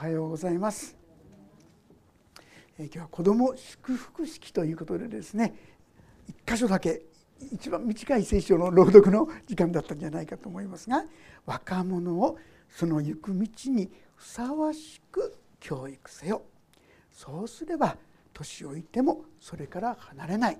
おはようございます、え今日は子ども祝福式ということでですね一箇所だけ一番短い聖書の朗読の時間だったんじゃないかと思いますが若者をその行く道にふさわしく教育せよ。そうすれば年老いてもそれから離れない、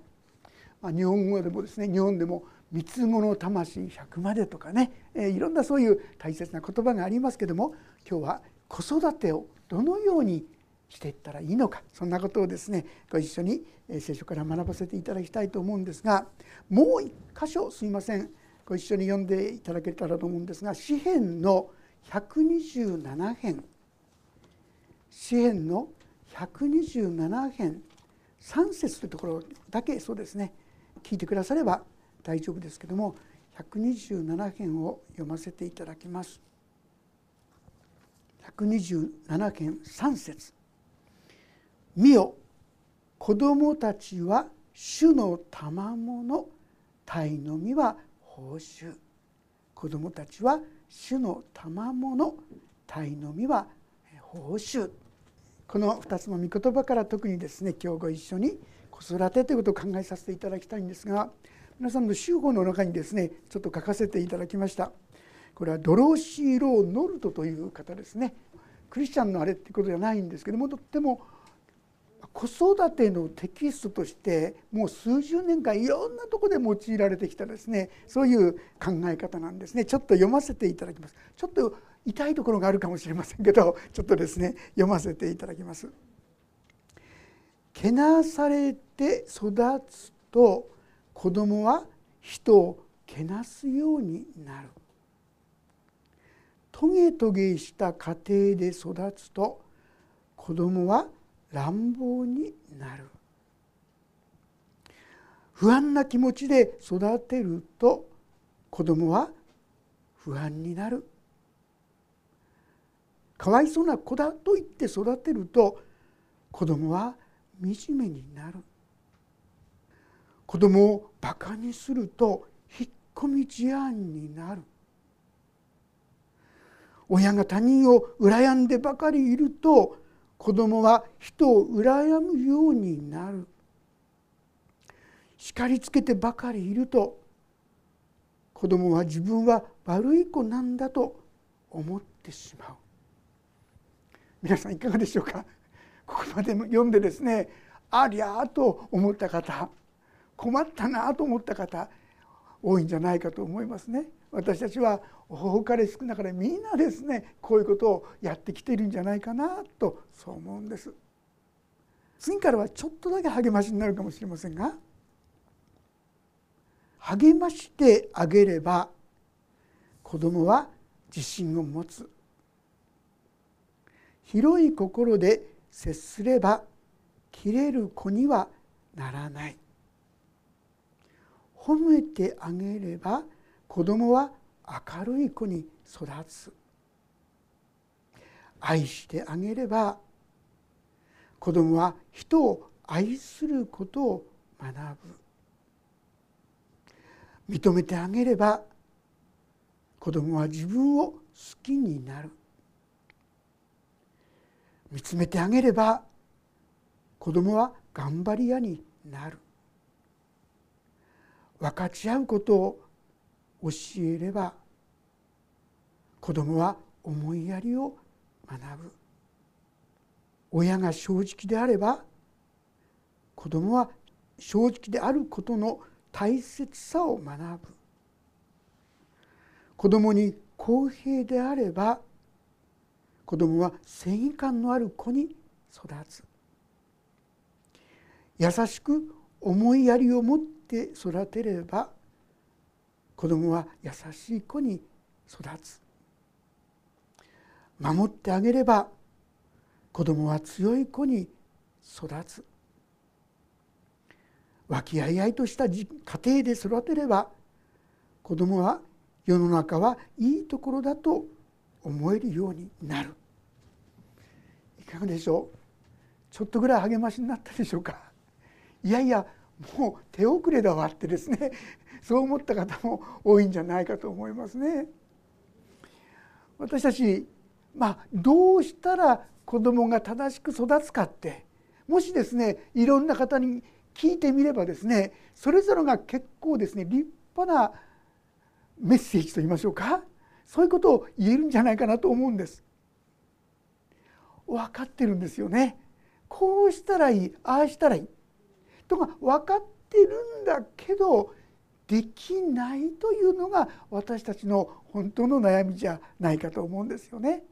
まあ、日本語でもですね日本でも三つ子の魂100までとかね、えいろんなそういう大切な言葉がありますけども今日は子育てをどのようにしていったらいいのかそんなことをですねご一緒に聖書から学ばせていただきたいと思うんですがもう一箇所すいません。ご一緒に読んでいただけたらと思うんですが詩編の127編。詩編の127編。3節というところだけそうですね。聞いてくだされば大丈夫ですけども127編を読ませていただきます。127編3節。見よ子供たちは主の賜物鯛の実は報酬。子供たちは主の賜物鯛の実は報酬。この2つの御言葉から特にですね今日ご一緒に子育てということを考えさせていただきたいんですが皆さんの週報の中にですねちょっと書かせていただきました。これはドローシー・ロー・ノルトという方ですね。クリスチャンのあれってことじゃないんですけどもとっても子育てのテキストとしてもう数十年間いろんなとこで用いられてきたですね。そういう考え方なんですね。ちょっと読ませていただきます。ちょっと痛いところがあるかもしれませんけどちょっとですね読ませていただきます。けなされて育つと子供は人をけなすようになる。トゲトゲした家庭で育つと子供は乱暴になる。不安な気持ちで育てると子供は不安になる。かわいそうな子だと言って育てると子供は惨めになる。子供をバカにすると引っ込み思案になる。親が他人を羨んでばかりいると子供は人を羨むようになる。叱りつけてばかりいると子供は自分は悪い子なんだと思ってしまう。皆さんいかがでしょうか？ここまで読んでですねありゃーと思った方困ったなと思った方多いんじゃないかと思いますね。私たちは多かれ少なかれみんなですねこういうことをやってきているんじゃないかなとそう思うんです。次からはちょっとだけ励ましになるかもしれませんが励ましてあげれば子供は自信を持つ広い心で接すれば切れる子にはならない褒めてあげれば子供は明るい子に育つ。愛してあげれば子供は人を愛することを学ぶ。認めてあげれば子供は自分を好きになる。見つめてあげれば子供は頑張り屋になる。分かち合うことを教えれば子供は思いやりを学ぶ。親が正直であれば子供は正直であることの大切さを学ぶ。子供に公平であれば子供は正義感のある子に育つ。優しく思いやりを持って育てれば子供は優しい子に育つ。守ってあげれば子供は強い子に育つ。和気あいあいとした家庭で育てれば子供は世の中はいいところだと思えるようになる。いかがでしょう？ちょっとぐらい励ましになったでしょうか？いやいやもう手遅れだわってですね そう思った方も多いんじゃないかと思いますね。私たちまあどうしたら子供が正しく育つかってもしですねいろんな方に聞いてみればですねそれぞれが結構ですね立派なメッセージと言いましょうかそういうことを言えるんじゃないかなと思うんです。分かってるんですよね。こうしたらいいああしたらいいとか分かってるんだけどできないというのが私たちの本当の悩みじゃないかと思うんですよね。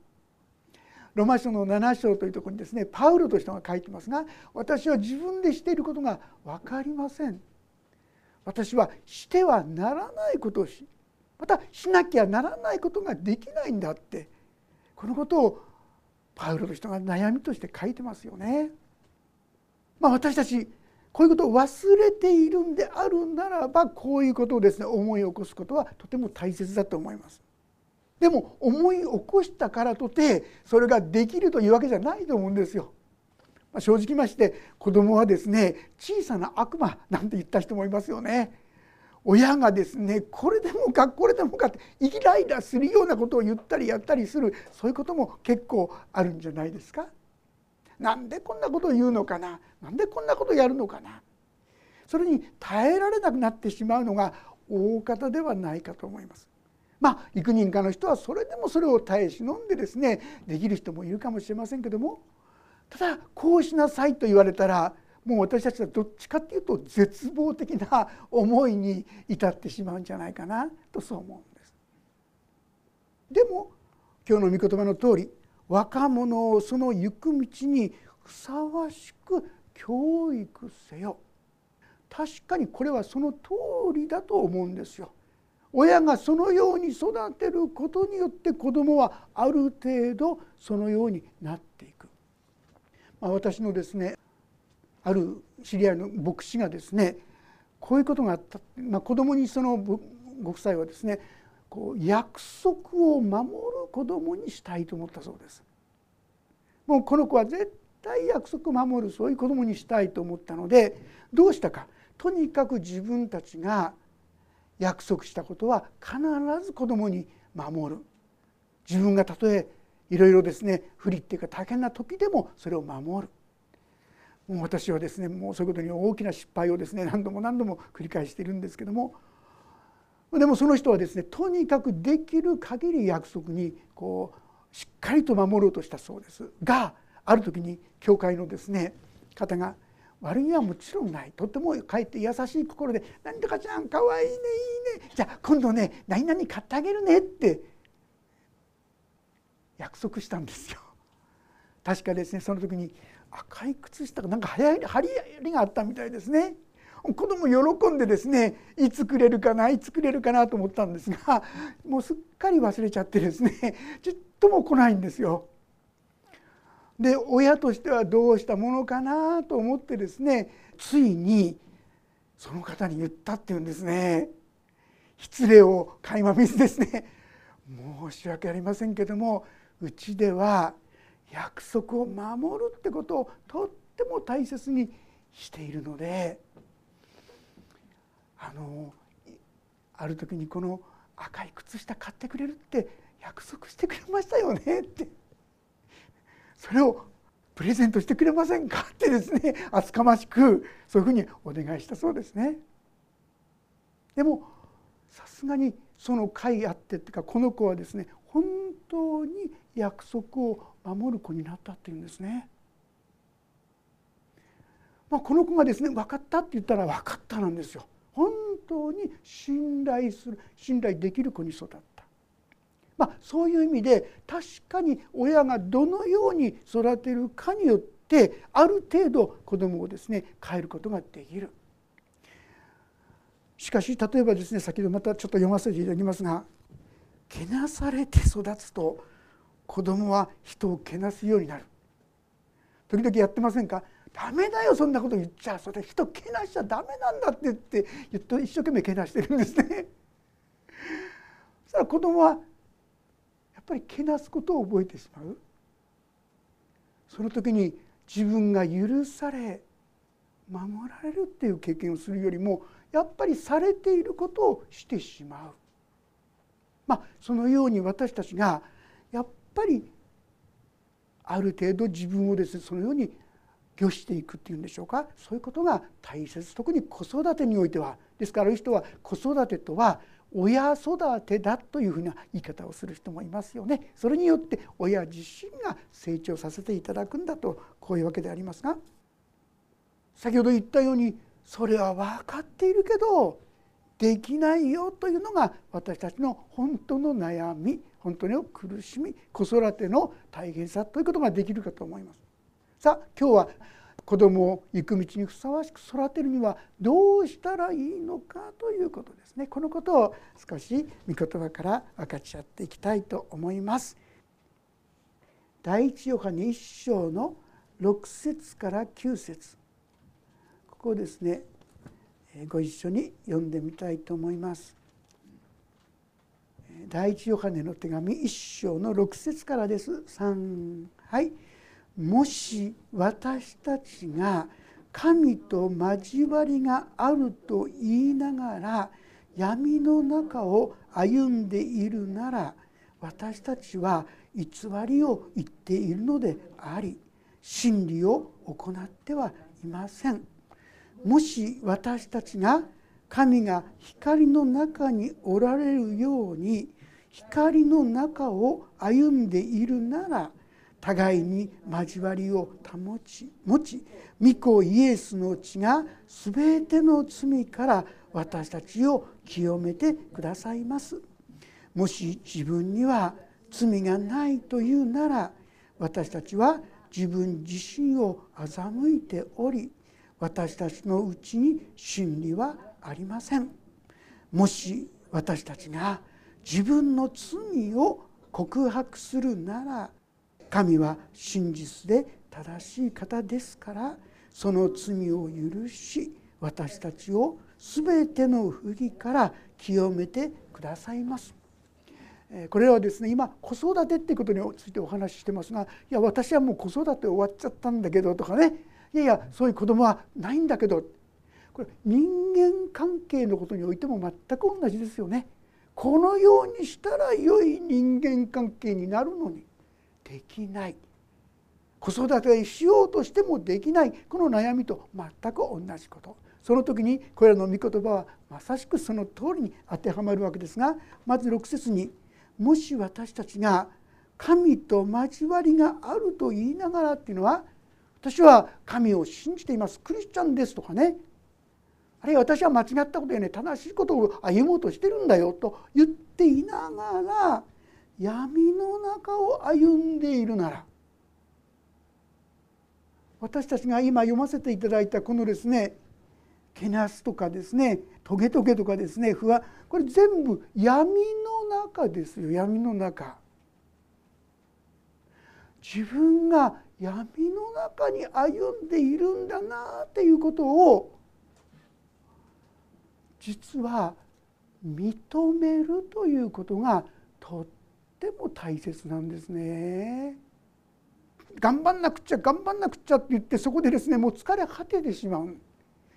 ロマ書の7章というところにですねパウロという人が書いてますが私は自分でしていることが分かりません。私はしてはならないことをしまたしなきゃならないことができないんだってこのことをパウロの人が悩みとして書いてますよね。まあ、私たちこういうことを忘れているんであるならばこういうことをですね思い起こすことはとても大切だと思います。でも思い起こしたからとてそれができるというわけじゃないと思うんですよ。まあ、正直まして子供はですね小さな悪魔なんて言った人もいますよね。親がですねこれでもかこれでもかってイライラするようなことを言ったりやったりするそういうことも結構あるんじゃないですか。なんでこんなことを言うのかな？なんでこんなことをやるのかな？それに耐えられなくなってしまうのが大方ではないかと思います。まあ幾人かの人はそれでもそれを耐え忍んでですねできる人もいるかもしれませんけどもただこうしなさいと言われたらもう私たちはどっちかっていうと絶望的な思いに至ってしまうんじゃないかなとそう思うんです。でも今日の御言葉の通り若者をその行く道にふさわしく教育せよ確かにこれはその通りだと思うんですよ。親がそのように育てることによって子供はある程度そのようになっていく。まあ、私のですねある知り合いの牧師がですねこういうことがあった、まあ、子供にそのご夫妻はですねこう約束を守る子供にしたいと思ったそうです。もうこの子は絶対約束を守るそういう子供にしたいと思ったのでどうしたか。とにかく自分たちが約束したことは必ず子供に守る。自分がたとえいろいろですね不利っていうか大変な時でもそれを守る。もう私はですねもうそういうことに大きな失敗をですね何度も何度も繰り返しているんですけどもでもその人はですねとにかくできる限り約束にこうしっかりと守ろうとしたそうですがある時に教会のですね方が悪気はもちろんないとってもかえって優しい心で「なんとかちゃんかわいいねいいねじゃあ今度ね何々買ってあげるね」って約束したんですよ。確かですねその時に赤い靴下がなんか張りがあったみたいですね。子供喜んでですねいつくれるかないつくれるかなと思ったんですがもうすっかり忘れちゃってですねちっとも来ないんですよ。で親としてはどうしたものかなと思ってですねついにその方に言ったっていうんですね失礼を垣間見ずですね申し訳ありませんけどもうちでは約束を守るってことをとっても大切にしているのであのある時にこの赤い靴下買ってくれるって約束してくれましたよねってそれをプレゼントしてくれませんかってですね厚かましくそういうふうにお願いしたそうですね。でもさすがにその会あってっていうかこの子はですね本当に約束を守る子になったっていうんですね。まあ、この子がですね分かったって言ったら分かったなんですよ。本当に信頼する信頼できる子に育った。まあ、そういう意味で確かに親がどのように育てるかによってある程度子供をですね変えることができる。しかし例えばですね先ほどまたちょっと読ませていただきますがけなされて育つと子供は人をけなすようになる時々やってませんか？ダメだよそんなこと言っちゃそれ人けなしちゃダメなんだって言って言って一生懸命けなしてるんですね。そしたら子供はやっぱりけなすことを覚えてしまうその時に自分が許され守られるっていう経験をするよりもやっぱりされていることをしてしまう。まあ、そのように私たちがやっぱりある程度自分をですねそのように御していくっていうんでしょうか？そういうことが大切特に子育てにおいてはですからある人は子育てとは親育てだというふうな言い方をする人もいますよね。それによって親自身が成長させていただくんだとこういうわけでありますが先ほど言ったようにそれは分かっているけどできないよというのが私たちの本当の悩み本当の苦しみ子育ての大変さということができるかと思います。さあ今日は子供を行く道にふさわしく育てるにはどうしたらいいのかということですねこのことを少し御言葉から分かち合っていきたいと思います。第一ヨハネ一章の6節から9節ここですねご一緒に読んでみたいと思います。第一ヨハネの手紙一章の6節からです。3はいもし私たちが神と交わりがあると言いながら闇の中を歩んでいるなら私たちは偽りを言っているのであり真理を行ってはいません。もし私たちが神が光の中におられるように光の中を歩んでいるなら互いに交わりを保ち持ち御子イエスの血が全ての罪から私たちを清めてくださいます。もし自分には罪がないというなら私たちは自分自身を欺いており私たちのうちに真理はありません。もし私たちが自分の罪を告白するなら神は真実で正しい方ですからその罪を許し私たちを全ての不義から清めてくださいます。これはですね今子育てってことについてお話ししてますがいや私はもう子育て終わっちゃったんだけどとかね。いやいやそういう子供はないんだけど。これ人間関係のことにおいても全く同じですよね。このようにしたら良い人間関係になるのに。できない。子育てしようとしてもできない。この悩みと全く同じこと。その時にこれらの御言葉はまさしくその通りに当てはまるわけですがまず6節に「もし私たちが神と交わりがあると言いながら」っていうのは私は神を信じています。クリスチャンですとかね。あるいは私は間違ったことやね正しいことを歩もうとしてるんだよと言っていながら闇の中を歩んでいるなら私たちが今読ませていただいたこのですねけなすとかですねトゲトゲとかですね不安これ全部闇の中ですよ闇の中。自分が闇の中に歩んでいるんだなっていうことを実は認めるということがとっても大切なんですね。頑張んなくちゃ頑張んなくちゃって言ってそこでですねもう疲れ果ててしまう。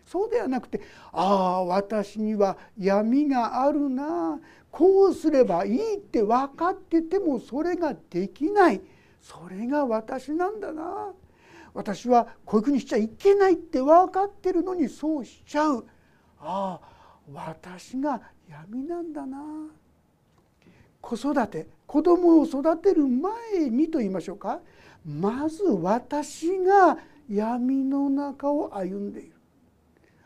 そうではなくてああ私には闇があるな。こうすればいいって分かっててもそれができない。それが私なんだな。私はこういうふうにしちゃいけないって分かってるのにそうしちゃう。ああ私が闇なんだな。子育て。子供を育てる前にと言いましょうかまず私が闇の中を歩んでいる。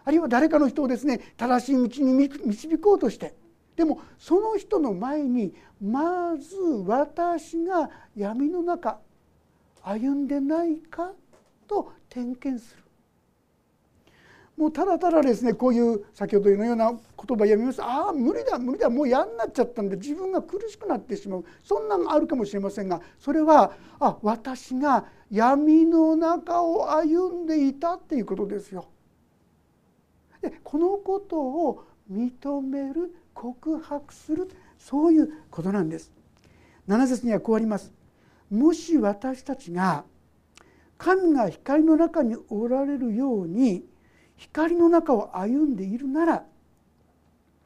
あるいは誰かの人をですね正しい道に導こうとしてでもその人の前にまず私が闇の中歩んでないかと点検する。もうただただですねこういう先ほどのような言葉を読みますああ無理だ無理だもう嫌になっちゃったんで自分が苦しくなってしまうそんなのあるかもしれませんがそれはあ私が闇の中を歩んでいたっていうことですよ。でこのことを認める告白するそういうことなんです。7節にはこうあります。もし私たちが神が光の中におられるように光の中を歩んでいるなら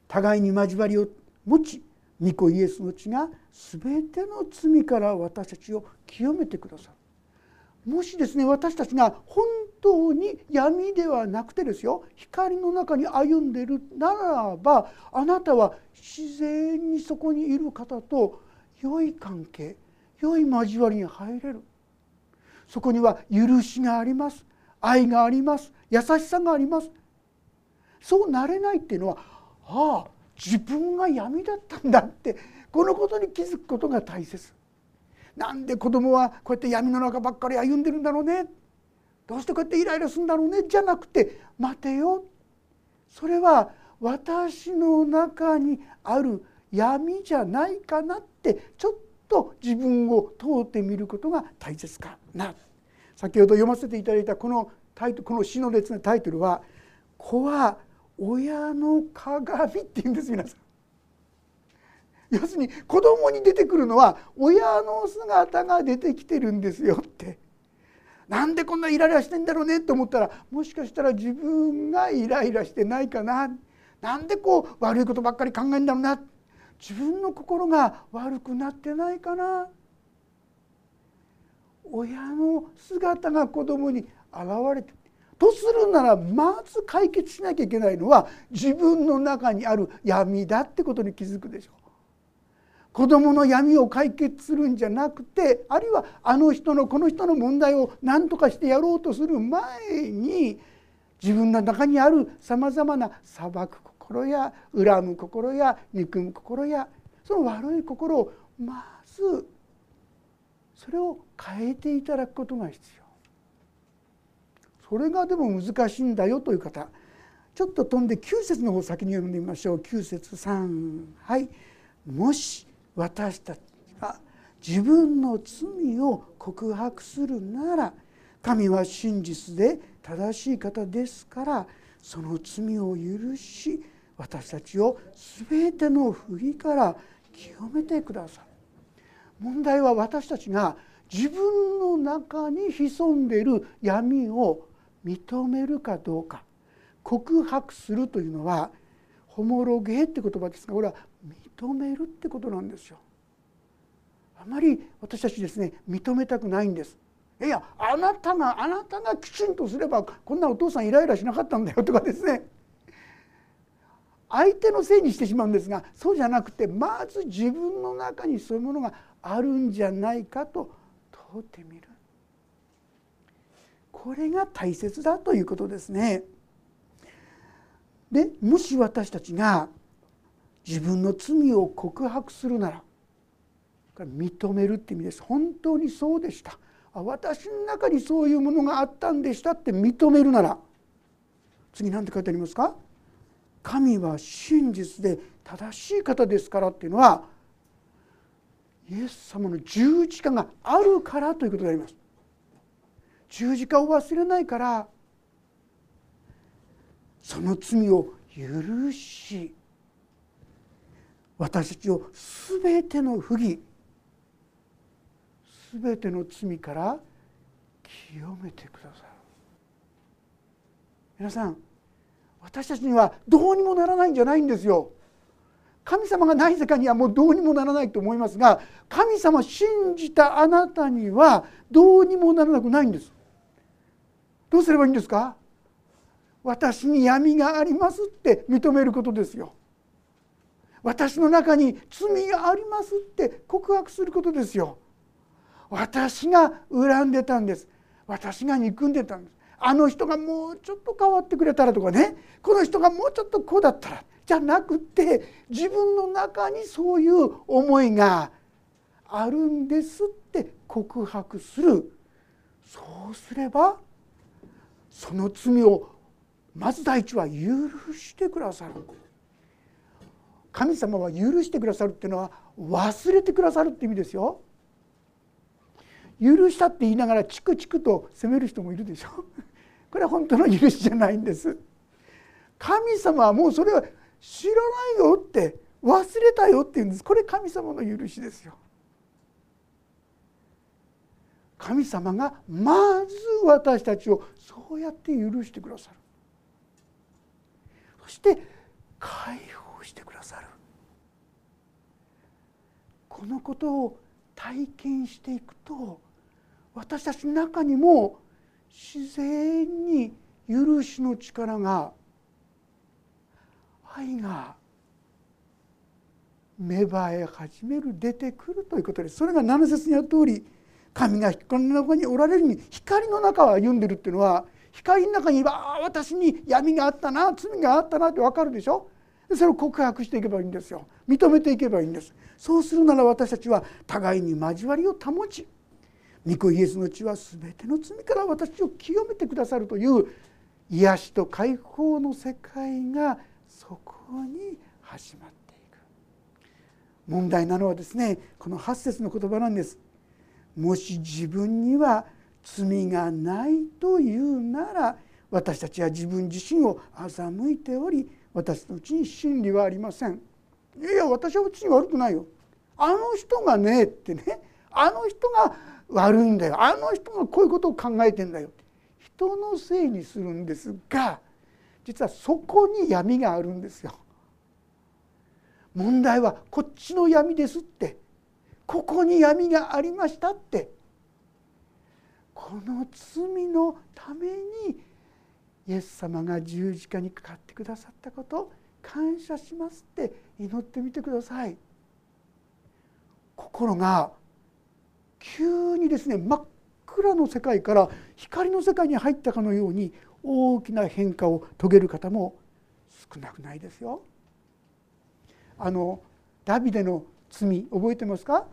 互いに交わりを持ち御子イエスの血が全ての罪から私たちを清めてくださる。もしですね私たちが本当に闇ではなくてですよ光の中に歩んでいるならばあなたは自然にそこにいる方と良い関係良い交わりに入れる。そこには許しがあります。愛があります。優しさがあります。そうなれないっていうのはああ自分が闇だったんだってこのことに気づくことが大切。なんで子供はこうやって闇の中ばっかり歩んでるんだろうね。どうしてこうやってイライラするんだろうね。じゃなくて待てよ。それは私の中にある闇じゃないかなってちょっと自分を問うてみることが大切かな。先ほど読ませていただいたこのタイトこの詩の列のタイトルは「子は親の鏡」って言うんです皆さん。要するに子供に出てくるのは親の姿が出てきてるんですよって。なんでこんなイライラしてんだろうねと思ったらもしかしたら自分がイライラしてないかななんでこう悪いことばっかり考えんだろうな自分の心が悪くなってないかな親の姿が子供に現れてとするならまず解決しなきゃいけないのは自分の中にある闇だってことに気づくでしょう。子供の闇を解決するんじゃなくてあるいはあの人のこの人の問題を何とかしてやろうとする前に自分の中にあるさまざまな裁く心や恨む心や憎む心やその悪い心をまずそれを変えていただくことが必要。それがでも難しいんだよという方ちょっと飛んで9節の方先に読んでみましょう。9節3はい。もし私たちが自分の罪を告白するなら神は真実で正しい方ですからその罪を許し私たちを全ての不義から清めてください。問題は私たちが自分の中に潜んでいる闇を認めるかどうか告白するというのはホモロゲーって言葉ですがこれは認めるってことなんですよ。あまり私たちですね認めたくないんです。いやあなたがあなたがきちんとすればこんなお父さんイライラしなかったんだよとかですね相手のせいにしてしまうんですがそうじゃなくてまず自分の中にそういうものがあるんじゃないかと問うてみる。これが大切だということですね。でもし私たちが自分の罪を告白するなら認めるって意味です。本当にそうでした。私の中にそういうものがあったんでしたって認めるなら次何て書いてありますか？神は真実で正しい方ですからっていうのはイエス様の十字架があるからということであります十字架を忘れないからその罪を許し私たちを全ての不義全ての罪から清めてくださる皆さん私たちにはどうにもならないんじゃないんですよ。神様がない世界にはもうどうにもならないと思いますが神様信じたあなたにはどうにもならなくないんです。どうすればいいんですか？私に闇がありますって認めることですよ。私の中に罪がありますって告白することですよ。私が恨んでたんです。私が憎んでたんです。あの人がもうちょっと変わってくれたらとかねこの人がもうちょっとこうだったらじゃなくて自分の中にそういう思いがあるんですって告白する。そうすればその罪をまず第一は許してくださる。神様は許してくださるっていうのは忘れてくださるって意味ですよ。許したって言いながらチクチクと責める人もいるでしょ。これは本当の許しじゃないんです。神様はもうそれは知らないよって忘れたよって言うんです。これ神様の許しですよ。神様がまず私たちをそうやって許してくださる。そして解放してくださる。このことを体験していくと私たちの中にも自然に許しの力が愛が芽生え始める出てくるということです。それが7節にある通り神が光の中におられるに光の中は歩んでるっていうのは光の中にああ私に闇があったな罪があったなって分かるでしょ。それを告白していけばいいんですよ。認めていけばいいんです。そうするなら私たちは互いに交わりを保ち御子イエスの血は全ての罪から私を清めてくださるという癒しと解放の世界がそこに始まっていく。問題なのはですねこの8節の言葉なんです。もし自分には罪がないというなら私たちは自分自身を欺いており私のうちに真理はありません。いやいや私はうちに悪くないよ。あの人がねってね。あの人が悪いんだよ。あの人がこういうことを考えてんだよ。人のせいにするんですが実はそこに闇があるんですよ。問題はこっちの闇ですって。ここに闇がありましたって。この罪のためにイエス様が十字架にかかってくださったこと感謝しますって。祈ってみてください。心が急にですね真っ暗の世界から光の世界に入ったかのように大きな変化を遂げる方も少なくないですよ。あのダビデの罪覚えてますか？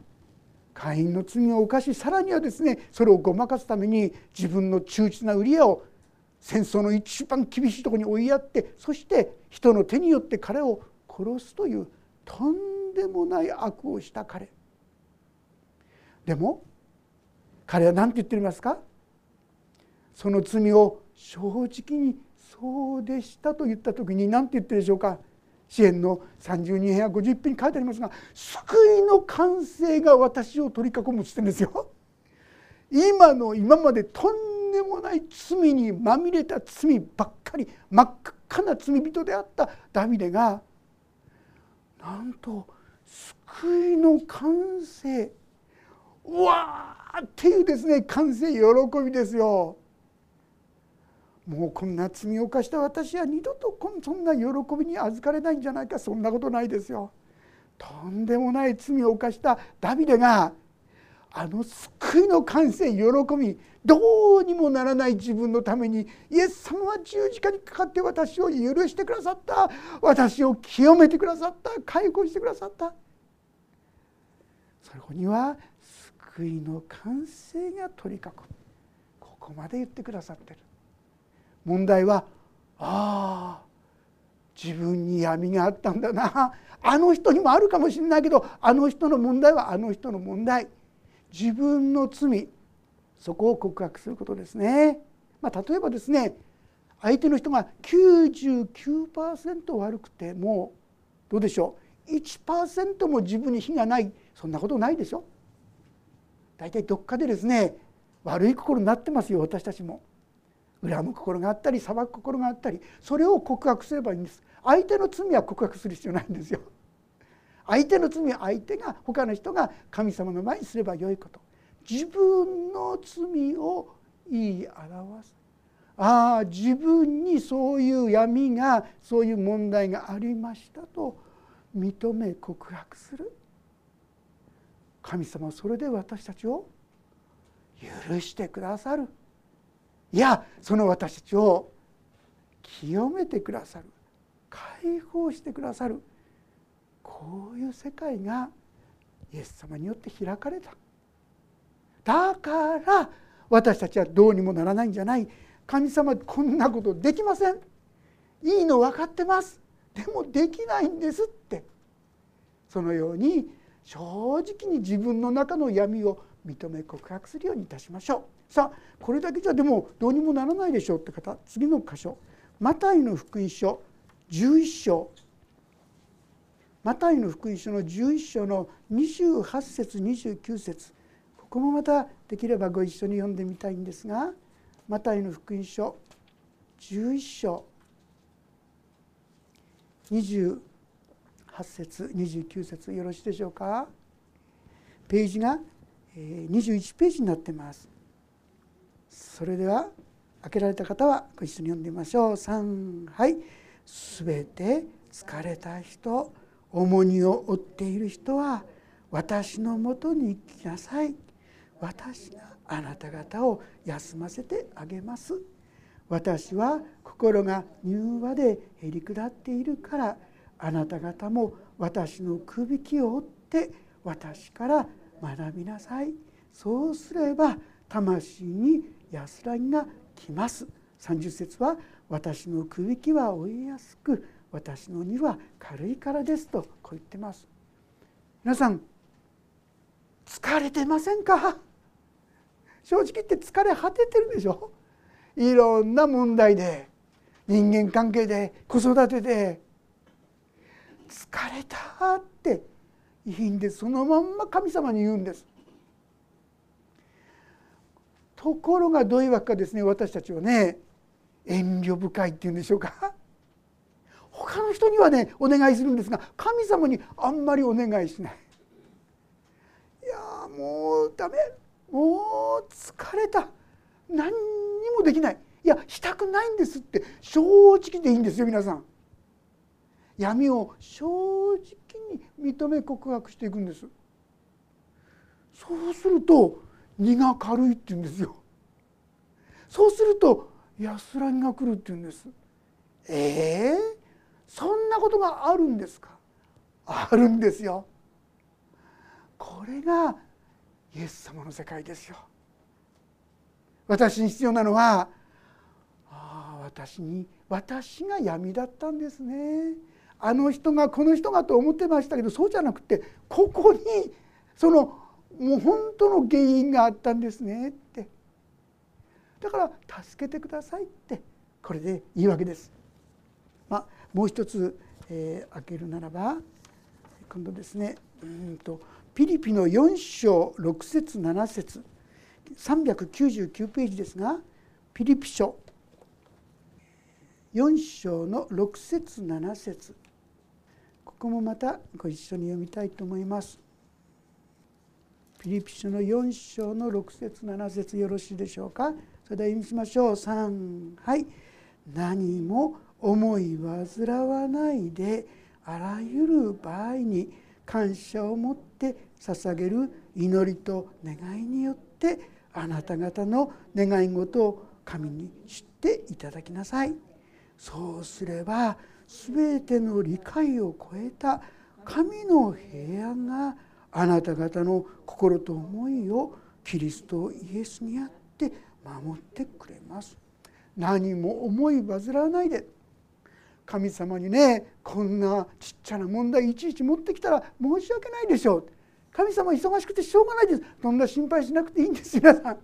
会員の罪を犯しさらにはですねそれをごまかすために自分の忠実な売り屋を戦争の一番厳しいところに追いやってそして人の手によって彼を殺すというとんでもない悪をした彼。でも彼は何て言っていますか？その罪を正直にそうでしたと言った時に何て言ってるでしょうか支援の32編や50編に書いてありますが救いの完成が私を取り囲むって言ってんですよ。今の今までとんでもない罪にまみれた罪ばっかり真っ赤な罪人であったダビデがなんと救いの完成うわーっていうですね完成喜びですよ。もうこんな罪を犯した私は二度とそんな喜びに預かれないんじゃないか。そんなことないですよ。とんでもない罪を犯したダビデがあの救いの完成喜びどうにもならない自分のためにイエス様は十字架にかかって私を許してくださった。私を清めてくださった。解放してくださった。そこには救いの完成が取り囲むここまで言ってくださってる。問題はああ自分に闇があったんだな。あの人にもあるかもしれないけどあの人の問題はあの人の問題。自分の罪そこを告白することですね。まあ、例えばですね相手の人が99%悪くてもどうでしょう？1%も自分に非がない。そんなことないでしょ？大体どっかでですね悪い心になってますよ私たちも。恨む心があったり裁く心があったりそれを告白すればいいんです。相手の罪は告白する必要ないんですよ。相手の罪は相手が他の人が神様の前にすればよいこと。自分の罪を言い表す。ああ自分にそういう闇がそういう問題がありましたと認め告白する。神様はそれで私たちを許してくださる。いやその私たちを清めてくださる。解放してくださる。こういう世界がイエス様によって開かれた。だから私たちはどうにもならないんじゃない。神様こんなことできません。いいの分かってます。でもできないんですって。そのように正直に自分の中の闇を認め告白するようにいたしましょう。さあこれだけじゃでもどうにもならないでしょうって方次の箇所。マタイの福音書11章。マタイの福音書の11章の28節29節。ここもまたできればご一緒に読んでみたいんですがマタイの福音書11章。28節29節よろしいでしょうか？ページが21ページになってます。それでは開けられた方はご一緒に読んでみましょう。3はい。すべて疲れた人重荷を負っている人は私のもとに来なさい。私があなた方を休ませてあげます。私は心が柔和でへり下っているから。あなた方も私のくびきを追って私から学びなさい。そうすれば魂に安らぎが来ます。30節は私のくびきは追いやすく私の荷は軽いからですとこう言ってます。皆さん疲れてませんか？正直言って疲れ果ててるでしょ？いろんな問題で人間関係で子育てで疲れたっていいんでそのまんま神様に言うんです。ところがどういうわけかですね私たちはね遠慮深いっていうんでしょうか。他の人にはねお願いするんですが神様にあんまりお願いしない。いやもうダメ。もう疲れた。何にもできない。いやしたくないんですって。正直でいいんですよ皆さん。闇を正直に認め告白していくんです。そうすると荷が軽いって言うんですよ。そうすると安らぎが来るって言うんです。ええー、そんなことがあるんですか？あるんですよ。これがイエス様の世界ですよ。私に必要なのはああ私に私が闇だったんですね。あの人がこの人がと思ってましたけどそうじゃなくてここにそのもう本当の原因があったんですねってだから助けてくださいってこれでいいわけです。まあ、もう一つ、えー、開けるならば今度ですねうんとピリピの4章6節7節399ページですがピリピ書4章の6節7節ここもまたご一緒に読みたいと思います。ピリピ書の4章の6節7節よろしいでしょうか？それでは読みしましょう。3はい。何も思い煩わないであらゆる場合に感謝を持って捧げる祈りと願いによってあなた方の願い事を神に知っていただきなさい。そうすれば全ての理解を超えた神の平安があなた方の心と思いをキリストイエスにあって守ってくれます。何も思い煩わないで。神様にねこんなちっちゃな問題いちいち持ってきたら申し訳ないでしょう。神様忙しくてしょうがないです。そんな心配しなくていいんです皆さん。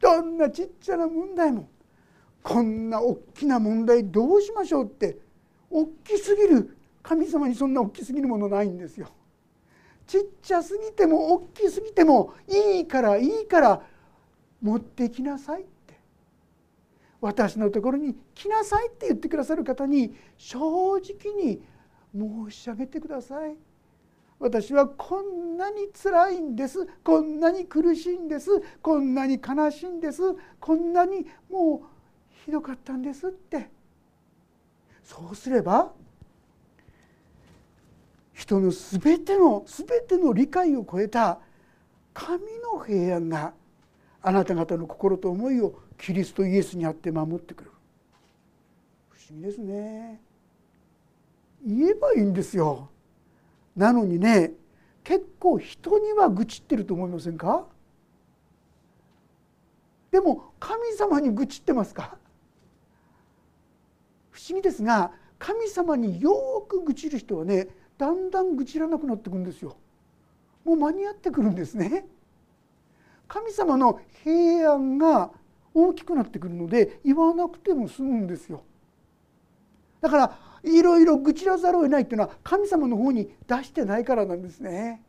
どんなちっちゃな問題も。こんな大きな問題どうしましょうって。大きすぎる。神様にそんな大きすぎるものないんですよ。ちっちゃすぎても大きすぎてもいいからいいから持ってきなさいって。私のところに来なさいって言ってくださる方に正直に申し上げてください。私はこんなに辛いんです。こんなに苦しいんです。こんなに悲しいんです。こんなにもうひどかったんですって。そうすれば人の全ての全ての理解を超えた神の平安があなた方の心と思いをキリストイエスにあって守ってくる。不思議ですね。言えばいいんですよ。なのにね結構人には愚痴ってると思いませんか？でも神様に愚痴ってますか？不思議ですが神様によく愚痴る人はねだんだん愚痴らなくなってくるんですよ。もう間に合ってくるんですね。神様の平安が大きくなってくるので言わなくても済むんですよ。だからいろいろ愚痴らざるを得ないっていうのは神様の方に出してないからなんですね。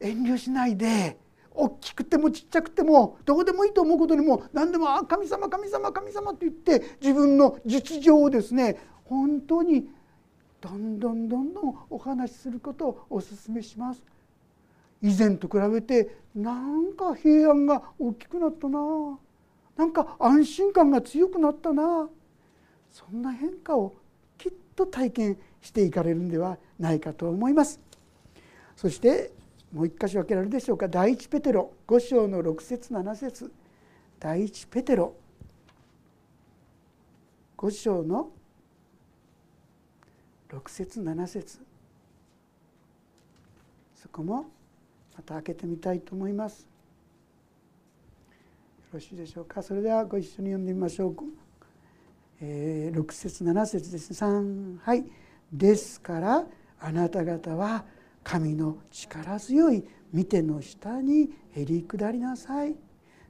遠慮しないで大きくてもちっちゃくてもどうでもいいと思うことにも何でも「あ神様神様神様」って言って自分の実情をですね本当にどんどんどんどんお話しすることをお勧めします。以前と比べてなんか平安が大きくなったな。なんか安心感が強くなったな。そんな変化をきっと体験していかれるんではないかと思います。そしてもう一箇所開けられるでしょうか。第一ペテロ5章の6節7節。第一ペテロ5章の6節7節。そこもまた開けてみたいと思います。よろしいでしょうか？それではご一緒に読んでみましょう、えー、6節7節です。3はい。ですからあなた方は神の力強い見ての下にへり下りなさい。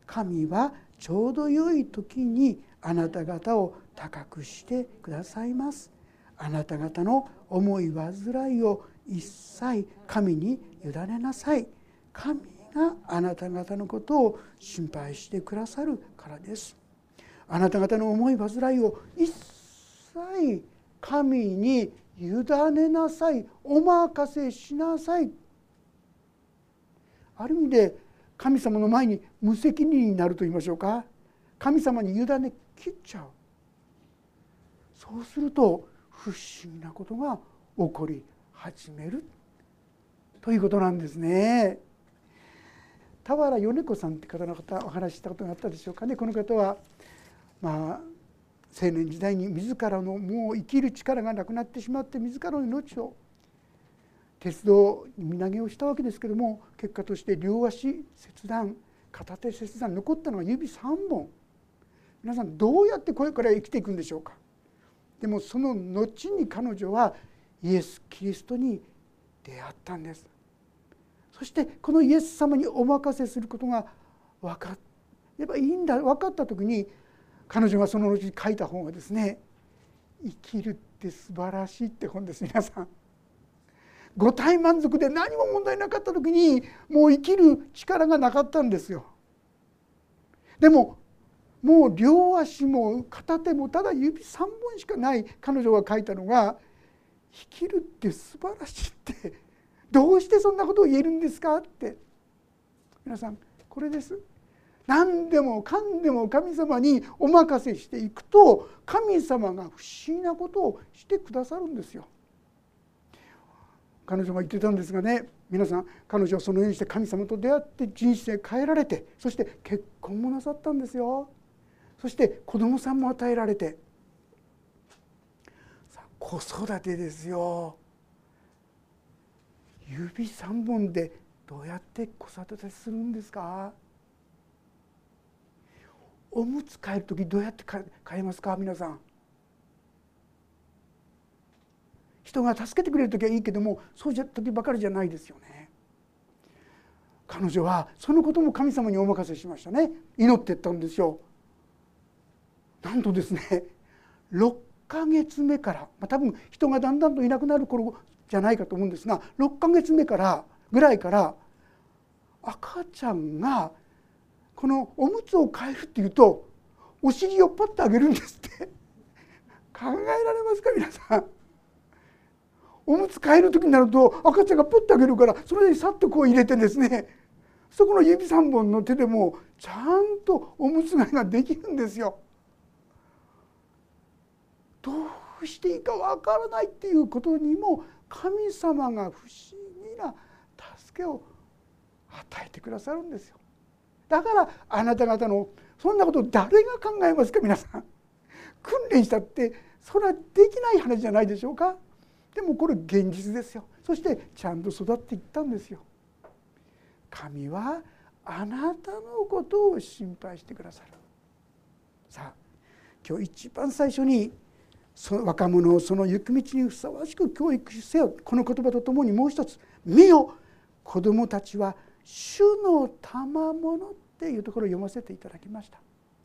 神はちょうど良い時にあなた方を高くしてくださいます。あなた方の思い煩いを一切神に委ねなさい。神があなた方のことを心配してくださるからです。あなた方の思い煩いを一切神に委ねなさい。お任せしなさい。ある意味で神様の前に無責任になると言いましょうか。神様に委ね切っちゃう。そうすると不思議なことが起こり始めるということなんですね。田原米子さんって方の方お話ししたことがあったでしょうかね。この方はまあ青年時代に自らのもう生きる力がなくなってしまって自らの命を鉄道に身投げをしたわけですけども結果として両足切断片手切断残ったのは指3本。皆さんどうやってこれから生きていくんでしょうか。でもその後に彼女はイエス・キリストに出会ったんですそしてこのイエス様にお任せすることが分かればいいんだ分かった時に彼女がその後に書いた本はですね「生きるって素晴らしい」って本です皆さん。五体満足で何も問題なかった時にもう生きる力がなかったんですよ。でももう両足も片手もただ指3本しかない彼女が書いたのが「生きるって素晴らしい」ってどうしてそんなことを言えるんですかって皆さんこれです。何でもかんでも神様にお任せしていくと神様が不思議なことをしてくださるんですよ。彼女が言ってたんですがね皆さん彼女はそのようにして神様と出会って人生変えられてそして結婚もなさったんですよ。そして子供さんも与えられて。子育てですよ。指3本でどうやって子育てするんですか？おむつ替える時どうやって替えますか？皆さん。人が助けてくれる時はいいけどもそうじゃ時ばかりじゃないですよね。彼女はそのことも神様にお任せしましたね。祈ってったんですよ。なんとですね 6ヶ月目から、まあ、多分人がだんだんといなくなる頃じゃないかと思うんですが6ヶ月目からぐらいから赤ちゃんがこのおむつを替えるっていうとお尻をパッと上げるんですって 考えられますか皆さん。おむつ替える時になると赤ちゃんがプッと上げるからそれでさっとこう入れてですねそこの指3本の手でもちゃんとおむつ替えができるんですよ。どうしていいかわからないっていうことにも神様が不思議な助けを与えてくださるんですよ。だからあなた方のそんなこと誰が考えますか皆さん。訓練したってそれはできない話じゃないでしょうか。でもこれ現実ですよ。そしてちゃんと育っていったんですよ。神はあなたのことを心配してくださる。さあ今日一番最初にその若者をその行く道にふさわしく教育せよこの言葉とともにもう一つ「見よ子供たちは主の賜物」っていうところを読ませていただきました。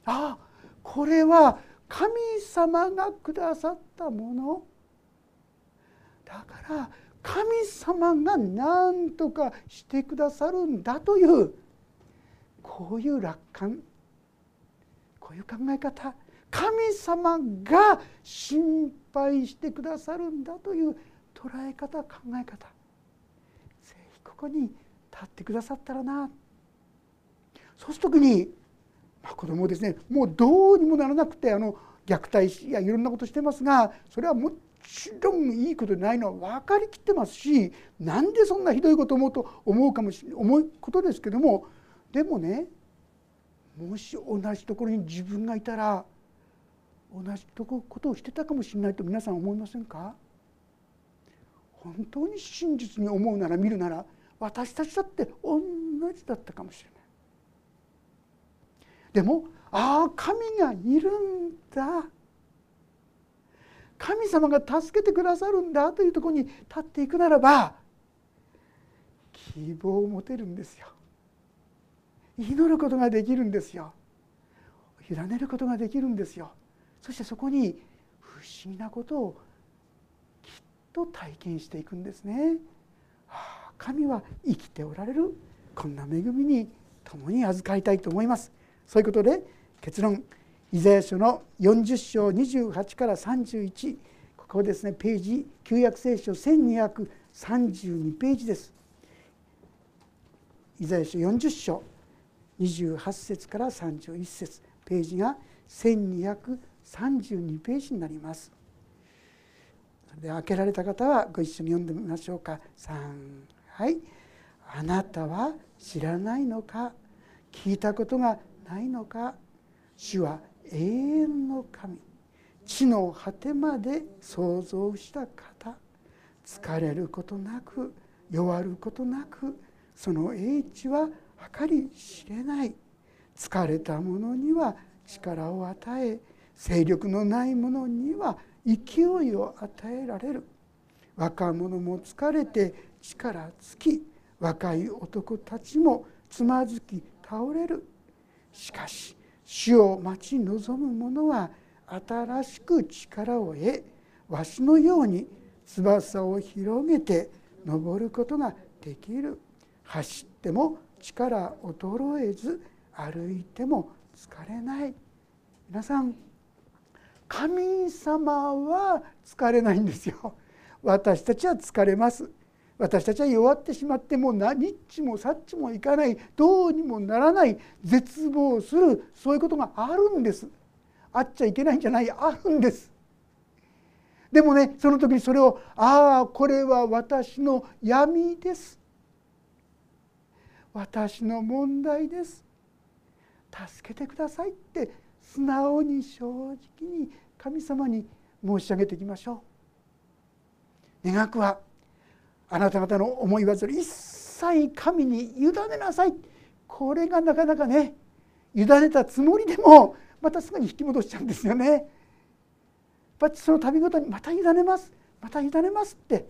ああこれは神様がくださったもの。だから神様が何とかしてくださるんだというこういう楽観こういう考え方。神様が心配してくださるんだという捉え方考え方。ぜひここに立ってくださったらな。そうする時に、まあ、子供ですねもうどうにもならなくてあの虐待やいろんなことしてますがそれはもちろんいいことでないのは分かりきってますしなんでそんなひどいこと思うと思うかもし思うことですけどもでもねもし同じところに自分がいたら同じことをしてたかもしれないと皆さん思いませんか？本当に真実に思うなら見るなら私たちだって同じだったかもしれない。でもああ神がいるんだ。神様が助けてくださるんだというところに立っていくならば希望を持てるんですよ。祈ることができるんですよ。委ねることができるんですよ。そしてそこに不思議なことをきっと体験していくんですね、はあ、神は生きておられる。こんな恵みに共に預かりたいと思います。そういうことで結論。イザヤ書の40章28から31ここですね。ページ旧約聖書1232ページです。イザヤ書40章28節から31節。ページが1232 32ページになります。で開けられた方はご一緒に読んでみましょうか。3はい。あなたは知らないのか？聞いたことがないのか？主は永遠の神。地の果てまで創造した方。疲れることなく弱ることなくその英知は計り知れない。疲れた者には力を与え勢力のない者には勢いを与えられる。若者も疲れて力尽き若い男たちもつまずき倒れる。しかし主を待ち望む者は新しく力を得わしのように翼を広げて登ることができる。走っても力衰えず歩いても疲れない。皆さん神様は疲れないんですよ。私たちは疲れます。私たちは弱ってしまってもう何っちもさっちもいかない。どうにもならない。絶望する。そういうことがあるんです。あっちゃいけないんじゃない。あるんです。でもねその時にそれを「ああこれは私の闇です」私の問題です。助けてくださいって素直に正直に神様に申し上げていきましょう。願くはあなた方の思い煩い一切神に委ねなさい。これがなかなかね委ねたつもりでもまたすぐに引き戻しちゃうんですよね。やっぱその度ごとにまた委ねますまた委ねますって。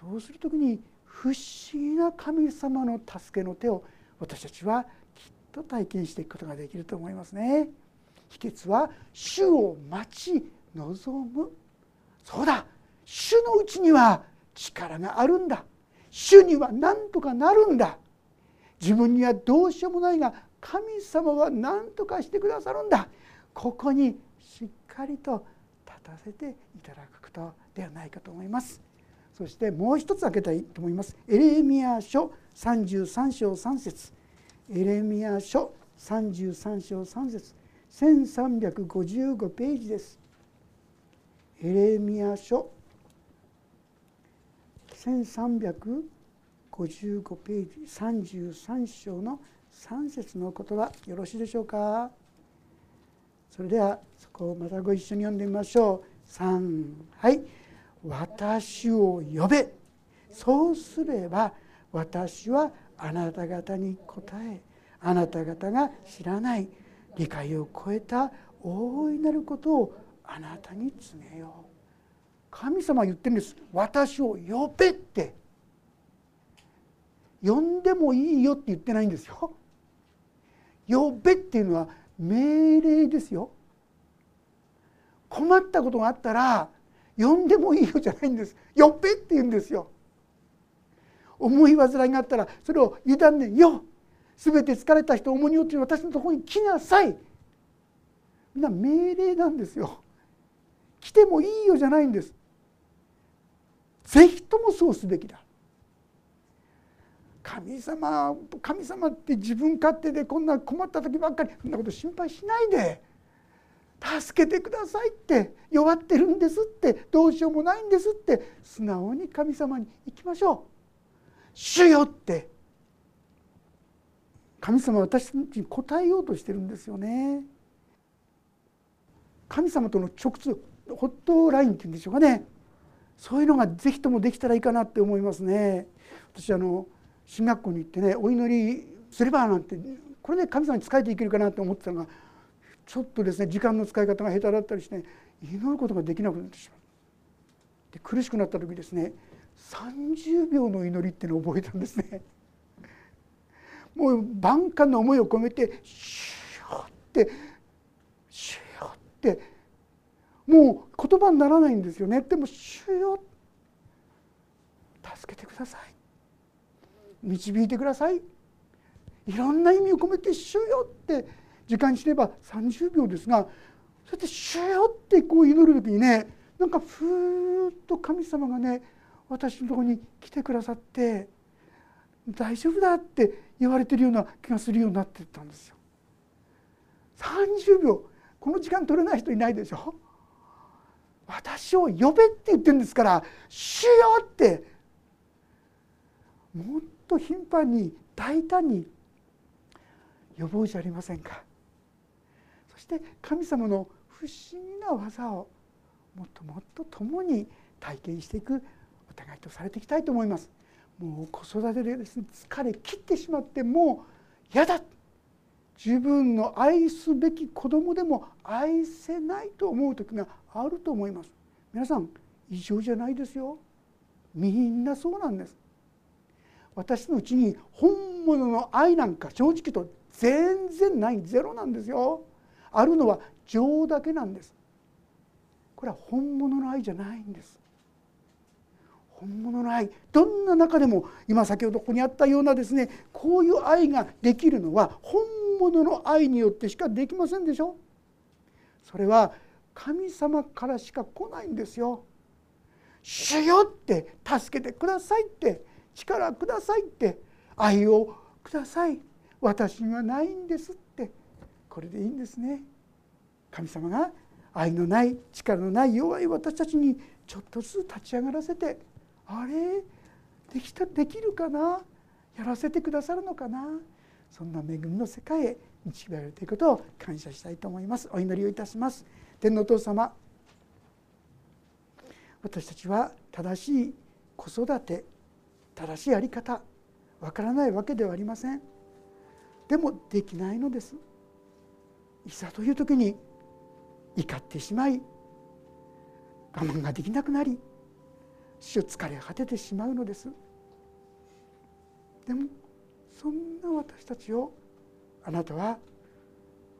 そうする時に不思議な神様の助けの手を私たちはと体験していくことができると思いますね。秘訣は主を待ち望む。そうだ。主のうちには力があるんだ。主には何とかなるんだ。自分にはどうしようもないが神様は何とかしてくださるんだ。ここにしっかりと立たせていただくことではないかと思います。そしてもう一つ開けたいと思います。エレミア書33章3節。エレミア書33章3節。1355ページです。エレミア書1355ページ33章の3節の言葉よろしいでしょうか？それではそこをまたご一緒に読んでみましょう。3はい。私を呼べ。そうすれば私はあなた方に答えあなた方が知らない理解を超えた大いなることをあなたに告げよう。神様は言ってるんです。私を呼べって。呼んでもいいよって言ってないんですよ。呼べっていうのは命令ですよ。困ったことがあったら呼んでもいいよじゃないんです。呼べって言うんですよ。思い煩いがあったらそれを委ねよ。全て疲れた人重荷をって私のところに来なさい。みんな命令なんですよ。来てもいいよじゃないんです。ぜひともそうすべきだ。神様神様って自分勝手でこんな困った時ばっかりそんなこと心配しないで。助けてくださいって弱ってるんですってどうしようもないんですって素直に神様に行きましょう。主よって神様は私たちに答えようとしてるんですよね。神様との直通ホットラインっていうんでしょうかねそういうのがぜひともできたらいいかなって思いますね。私あの進学校に行ってねお祈りすればなんてこれで神様に仕えていけるかなと思ってたのがちょっとですね時間の使い方が下手だったりして祈ることができなくなってしまうで苦しくなった時ですね30秒の祈りっていうのを覚えたんですね。もう万感の思いを込めて「シューって「シューって。もう言葉にならないんですよね。でも「シュー助けてください。導いてください。いろんな意味を込めて「主よ」って。時間にすれば30秒ですがそうやって「主よ」ってこう祈る時にねなんかふーっと神様がね私のとこに来てくださって「大丈夫だ」って言われてるような気がするようになってったんですよ。30秒この時間取れない人いないでしょ？私を呼べって言ってるんですから「主よ」ってもっと頻繁に大胆に呼ぼうじゃありませんかそ。して神様の不思議な技をもっともっと共に体験していくお互いとされていきたいと思います。もう子育てでですね疲れ切ってしまってもう嫌だ。自分の愛すべき子供でも愛せないと思う時があると思います。皆さん異常じゃないですよ。みんなそうなんです。私のうちに本物の愛なんか正直と全然ないゼロなんですよ。あるのは情だけなんです。これは本物の愛じゃないんです。本物の愛どんな中でも今先ほどここにあったようなですねこういう愛ができるのは本物の愛によってしかできませんでしょそれは神様からしか来ないんですよ。主よって助けてくださいって力くださいって愛をください。私にはないんですって。これでいいんですね。神様が愛のない力のない弱い私たちにちょっとずつ立ち上がらせてあれ？できたできるかな？やらせてくださるのかな？そんな恵みの世界へ導かれるということを感謝したいと思います。お祈りをいたします。天皇お父様私たちは正しい子育て正しい在り方わからないわけではありません。でもできないのです。いざという時に怒ってしまい我慢ができなくなり主疲れ果ててしまうのです。でもそんな私たちをあなたは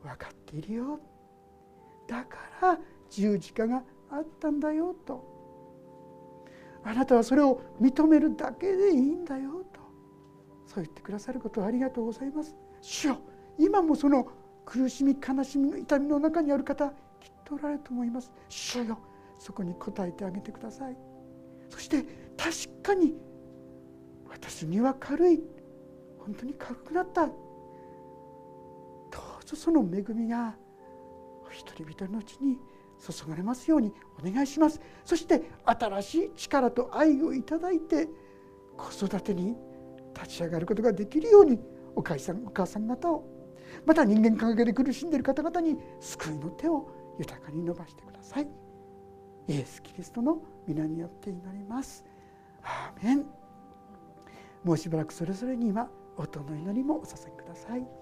分かっているよ。だから十字架があったんだよと。あなたはそれを認めるだけでいいんだよと。そう言ってくださることをありがとうございます。主よ今もその苦しみ悲しみの痛みの中にある方きっとおられると思います。主よそこに応えてあげてください。そして確かに私には軽い本当に軽くなった。どうぞその恵みがお一人一人のうちに注がれますようにお願いします。そして新しい力と愛をいただいて子育てに立ち上がることができるようにお母さんお母さん方をまた人間関係で苦しんでいる方々に救いの手を豊かに伸ばしてください。イエス・キリストの皆によって祈ります。アーメン。もうしばらくそれぞれに今音の祈りもお捧げください。